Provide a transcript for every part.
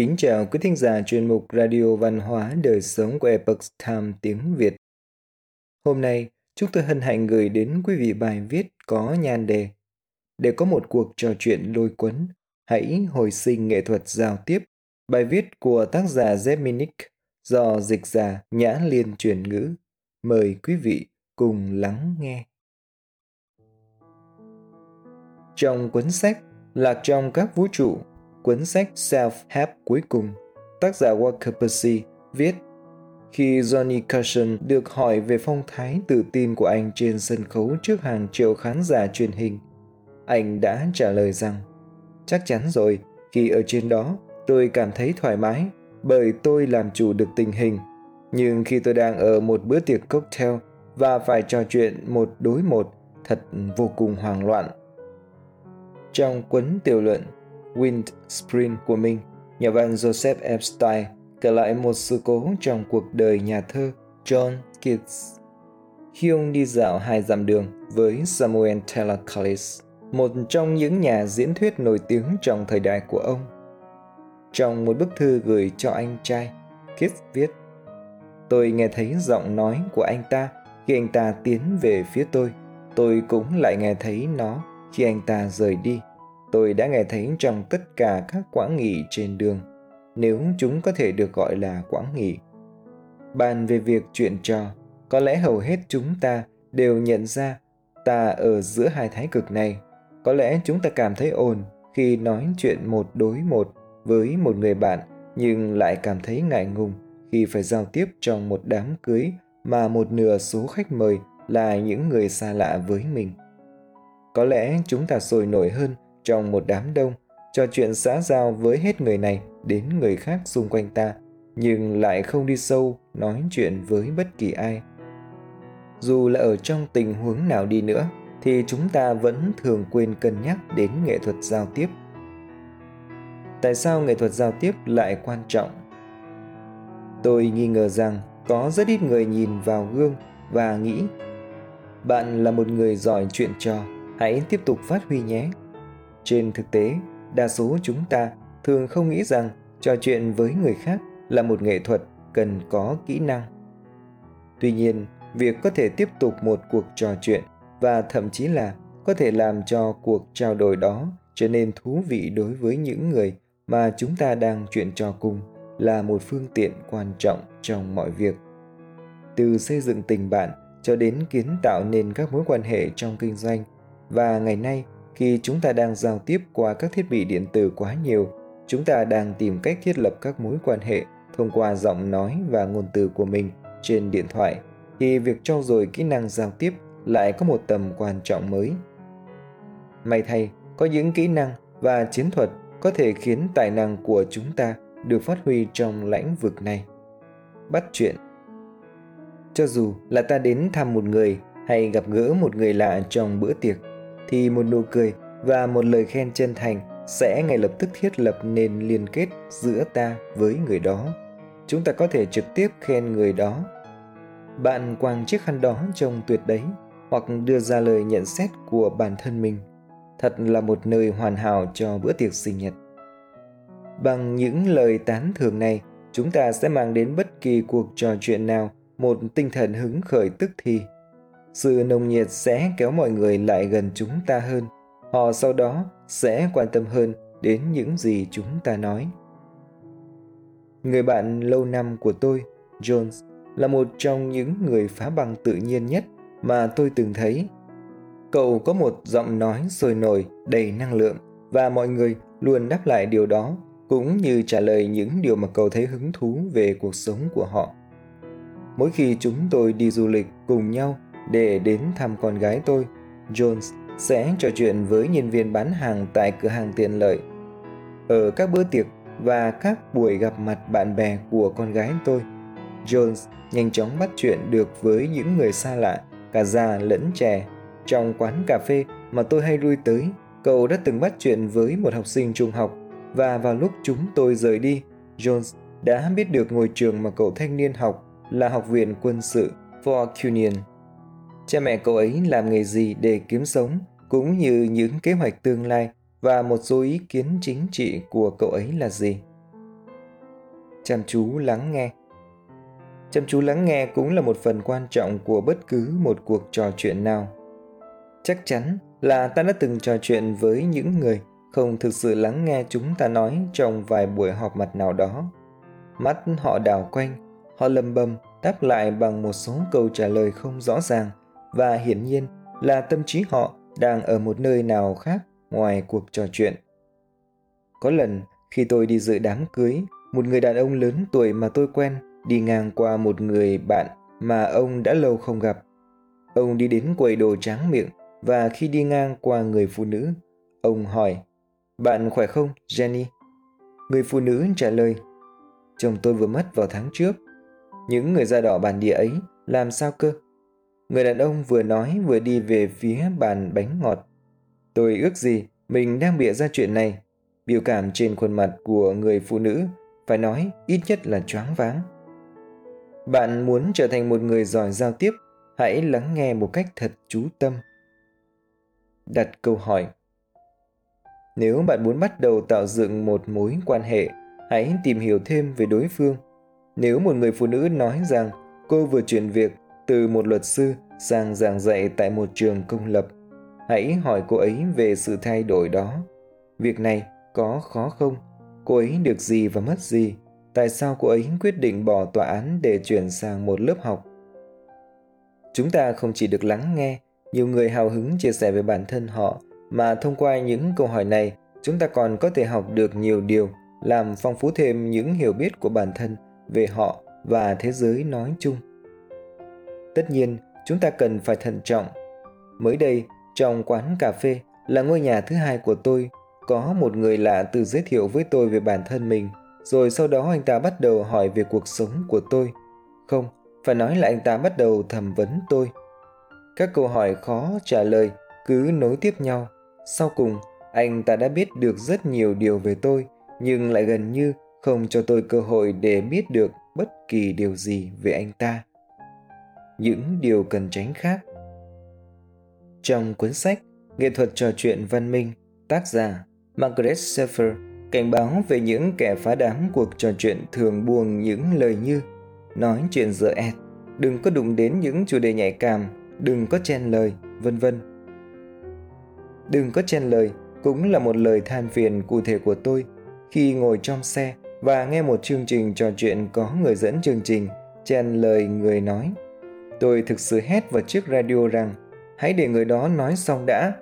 Kính chào quý thính giả chuyên mục Radio Văn hóa Đời Sống của Epoch Time tiếng Việt. Hôm nay, chúng tôi hân hạnh gửi đến quý vị bài viết có nhan đề Để có một cuộc trò chuyện lôi cuốn, hãy hồi sinh nghệ thuật giao tiếp. Bài viết của tác giả Zeminic do dịch giả Nhã Liên truyền ngữ. Mời quý vị cùng lắng nghe. Trong cuốn sách Lạc trong các vũ trụ cuốn sách Self-Help cuối cùng, tác giả Walker Percy viết khi Johnny Carson được hỏi về phong thái tự tin của anh trên sân khấu trước hàng triệu khán giả truyền hình, anh đã trả lời rằng Chắc chắn rồi, khi ở trên đó, tôi cảm thấy thoải mái bởi tôi làm chủ được tình hình. Nhưng khi tôi đang ở một bữa tiệc cocktail và phải trò chuyện một đối một, thật vô cùng hoang loạn. Trong cuốn tiểu luận Wind Spring của mình, nhà văn Joseph Epstein kể lại một sự cố trong cuộc đời nhà thơ John Keats. Khi ông đi dạo hai dặm đường với Samuel Taylor Collins, một trong những nhà diễn thuyết nổi tiếng trong thời đại của ông. Trong một bức thư gửi cho anh trai, Keats viết Tôi nghe thấy giọng nói của anh ta khi anh ta tiến về phía tôi. Tôi cũng lại nghe thấy nó khi anh ta rời đi tôi đã nghe thấy trong tất cả các quãng nghỉ trên đường, nếu chúng có thể được gọi là quãng nghỉ. Bàn về việc chuyện trò, có lẽ hầu hết chúng ta đều nhận ra ta ở giữa hai thái cực này. Có lẽ chúng ta cảm thấy ồn khi nói chuyện một đối một với một người bạn nhưng lại cảm thấy ngại ngùng khi phải giao tiếp trong một đám cưới mà một nửa số khách mời là những người xa lạ với mình. Có lẽ chúng ta sôi nổi hơn trong một đám đông, trò chuyện xã giao với hết người này đến người khác xung quanh ta, nhưng lại không đi sâu nói chuyện với bất kỳ ai. Dù là ở trong tình huống nào đi nữa, thì chúng ta vẫn thường quên cân nhắc đến nghệ thuật giao tiếp. Tại sao nghệ thuật giao tiếp lại quan trọng? Tôi nghi ngờ rằng có rất ít người nhìn vào gương và nghĩ bạn là một người giỏi chuyện trò, hãy tiếp tục phát huy nhé. Trên thực tế, đa số chúng ta thường không nghĩ rằng trò chuyện với người khác là một nghệ thuật cần có kỹ năng. Tuy nhiên, việc có thể tiếp tục một cuộc trò chuyện và thậm chí là có thể làm cho cuộc trao đổi đó trở nên thú vị đối với những người mà chúng ta đang chuyện trò cùng là một phương tiện quan trọng trong mọi việc. Từ xây dựng tình bạn cho đến kiến tạo nên các mối quan hệ trong kinh doanh và ngày nay khi chúng ta đang giao tiếp qua các thiết bị điện tử quá nhiều, chúng ta đang tìm cách thiết lập các mối quan hệ thông qua giọng nói và ngôn từ của mình trên điện thoại, thì việc trau dồi kỹ năng giao tiếp lại có một tầm quan trọng mới. May thay, có những kỹ năng và chiến thuật có thể khiến tài năng của chúng ta được phát huy trong lãnh vực này. Bắt chuyện. Cho dù là ta đến thăm một người hay gặp gỡ một người lạ trong bữa tiệc thì một nụ cười và một lời khen chân thành sẽ ngay lập tức thiết lập nên liên kết giữa ta với người đó. Chúng ta có thể trực tiếp khen người đó. Bạn quàng chiếc khăn đó trông tuyệt đấy, hoặc đưa ra lời nhận xét của bản thân mình. Thật là một nơi hoàn hảo cho bữa tiệc sinh nhật. Bằng những lời tán thưởng này, chúng ta sẽ mang đến bất kỳ cuộc trò chuyện nào một tinh thần hứng khởi tức thì sự nồng nhiệt sẽ kéo mọi người lại gần chúng ta hơn. Họ sau đó sẽ quan tâm hơn đến những gì chúng ta nói. Người bạn lâu năm của tôi, jones, là một trong những người phá bằng tự nhiên nhất mà tôi từng thấy. Cậu có một giọng nói sôi nổi, đầy năng lượng, và mọi người luôn đáp lại điều đó, cũng như trả lời những điều mà cậu thấy hứng thú về cuộc sống của họ. Mỗi khi chúng tôi đi du lịch cùng nhau để đến thăm con gái tôi, Jones sẽ trò chuyện với nhân viên bán hàng tại cửa hàng tiện lợi. Ở các bữa tiệc và các buổi gặp mặt bạn bè của con gái tôi, Jones nhanh chóng bắt chuyện được với những người xa lạ, cả già lẫn trẻ. Trong quán cà phê mà tôi hay lui tới, cậu đã từng bắt chuyện với một học sinh trung học và vào lúc chúng tôi rời đi, Jones đã biết được ngôi trường mà cậu thanh niên học là Học viện Quân sự Fort Union cha mẹ cậu ấy làm nghề gì để kiếm sống, cũng như những kế hoạch tương lai và một số ý kiến chính trị của cậu ấy là gì. chăm chú lắng nghe. Chăm chú lắng nghe cũng là một phần quan trọng của bất cứ một cuộc trò chuyện nào. Chắc chắn là ta đã từng trò chuyện với những người không thực sự lắng nghe chúng ta nói trong vài buổi họp mặt nào đó. Mắt họ đảo quanh họ lầm bầm đáp lại bằng một số câu trả lời không rõ ràng và hiển nhiên là tâm trí họ đang ở một nơi nào khác ngoài cuộc trò chuyện. Có lần, khi tôi đi dự đám cưới, một người đàn ông lớn tuổi mà tôi quen đi ngang qua một người bạn mà ông đã lâu không gặp. Ông đi đến quầy đồ tráng miệng và khi đi ngang qua người phụ nữ, ông hỏi, bạn khỏe không, jenny? Người phụ nữ trả lời, chồng tôi vừa mất vào tháng trước. Những người da đỏ bản địa ấy làm sao cơ? Người đàn ông vừa nói vừa đi về phía bàn bánh ngọt. Tôi ước gì mình đang bịa ra chuyện này. Biểu cảm trên khuôn mặt của người phụ nữ, phải nói ít nhất là choáng váng. Bạn muốn trở thành một người giỏi giao tiếp, hãy lắng nghe một cách thật chú tâm. Đặt câu hỏi. Nếu bạn muốn bắt đầu tạo dựng một mối quan hệ, hãy tìm hiểu thêm về đối phương. Nếu một người phụ nữ nói rằng cô vừa chuyển việc từ một luật sư sang giảng dạy tại một trường công lập. Hãy hỏi cô ấy về sự thay đổi đó. Việc này có khó không? Cô ấy được gì và mất gì? Tại sao cô ấy quyết định bỏ tòa án để chuyển sang một lớp học? Chúng ta không chỉ được lắng nghe, nhiều người hào hứng chia sẻ về bản thân họ, mà thông qua những câu hỏi này, chúng ta còn có thể học được nhiều điều, làm phong phú thêm những hiểu biết của bản thân về họ và thế giới nói chung tất nhiên, chúng ta cần phải thận trọng. Mới đây, trong quán cà phê là ngôi nhà thứ hai của tôi, có một người lạ tự giới thiệu với tôi về bản thân mình, rồi sau đó anh ta bắt đầu hỏi về cuộc sống của tôi. Không, phải nói là anh ta bắt đầu thẩm vấn tôi. Các câu hỏi khó trả lời cứ nối tiếp nhau. Sau cùng, anh ta đã biết được rất nhiều điều về tôi, nhưng lại gần như không cho tôi cơ hội để biết được bất kỳ điều gì về anh ta những điều cần tránh khác. Trong cuốn sách nghệ thuật trò chuyện văn minh tác giả margaret Seffer cảnh báo về những kẻ phá đám cuộc trò chuyện thường buông những lời như nói chuyện giữa ẹt, đừng có đụng đến những chủ đề nhạy cảm đừng có chen lời vân vân. Đừng có chen lời cũng là một lời than phiền cụ thể của tôi khi ngồi trong xe và nghe một chương trình trò chuyện có người dẫn chương trình chen lời người nói tôi thực sự hét vào chiếc radio rằng, hãy để người đó nói xong đã.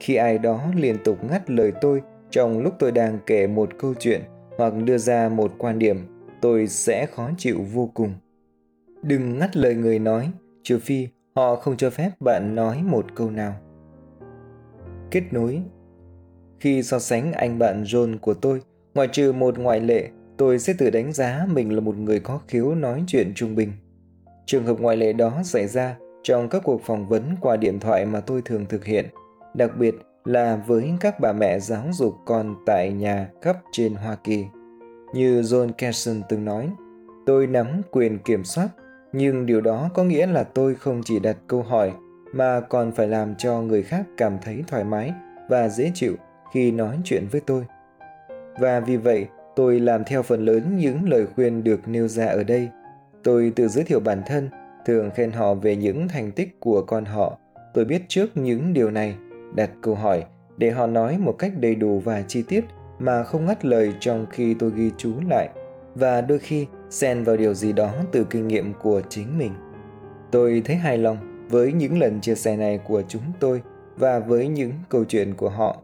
Khi ai đó liên tục ngắt lời tôi trong lúc tôi đang kể một câu chuyện hoặc đưa ra một quan điểm, tôi sẽ khó chịu vô cùng. Đừng ngắt lời người nói, trừ phi họ không cho phép bạn nói một câu nào. Kết nối. Khi so sánh anh bạn john của tôi, ngoại trừ một ngoại lệ, tôi sẽ tự đánh giá mình là một người có khiếu nói chuyện trung bình trường hợp ngoại lệ đó xảy ra trong các cuộc phỏng vấn qua điện thoại mà tôi thường thực hiện đặc biệt là với các bà mẹ giáo dục con tại nhà cấp trên Hoa Kỳ. Như John Carson từng nói, tôi nắm quyền kiểm soát, nhưng điều đó có nghĩa là tôi không chỉ đặt câu hỏi mà còn phải làm cho người khác cảm thấy thoải mái và dễ chịu khi nói chuyện với tôi. Và vì vậy, tôi làm theo phần lớn những lời khuyên được nêu ra ở đây. Tôi tự giới thiệu bản thân, thường khen họ về những thành tích của con họ. Tôi biết trước những điều này đặt câu hỏi để họ nói một cách đầy đủ và chi tiết mà không ngắt lời trong khi tôi ghi chú lại và đôi khi xen vào điều gì đó từ kinh nghiệm của chính mình. Tôi thấy hài lòng với những lần chia sẻ này của chúng tôi và với những câu chuyện của họ.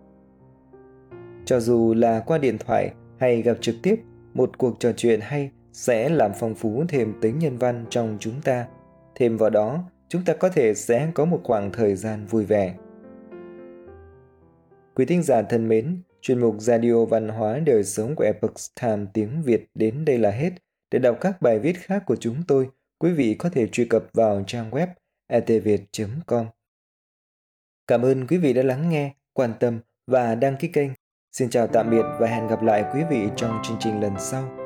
Cho dù là qua điện thoại hay gặp trực tiếp, một cuộc trò chuyện hay sẽ làm phong phú thêm tính nhân văn trong chúng ta. Thêm vào đó, chúng ta có thể sẽ có một khoảng thời gian vui vẻ. Quý thính giả thân mến, chuyên mục Radio Văn hóa Đời Sống của Epoch Time tiếng Việt đến đây là hết. Để đọc các bài viết khác của chúng tôi, quý vị có thể truy cập vào trang web etviet.com. Cảm ơn quý vị đã lắng nghe, quan tâm và đăng ký kênh. Xin chào tạm biệt và hẹn gặp lại quý vị trong chương trình lần sau.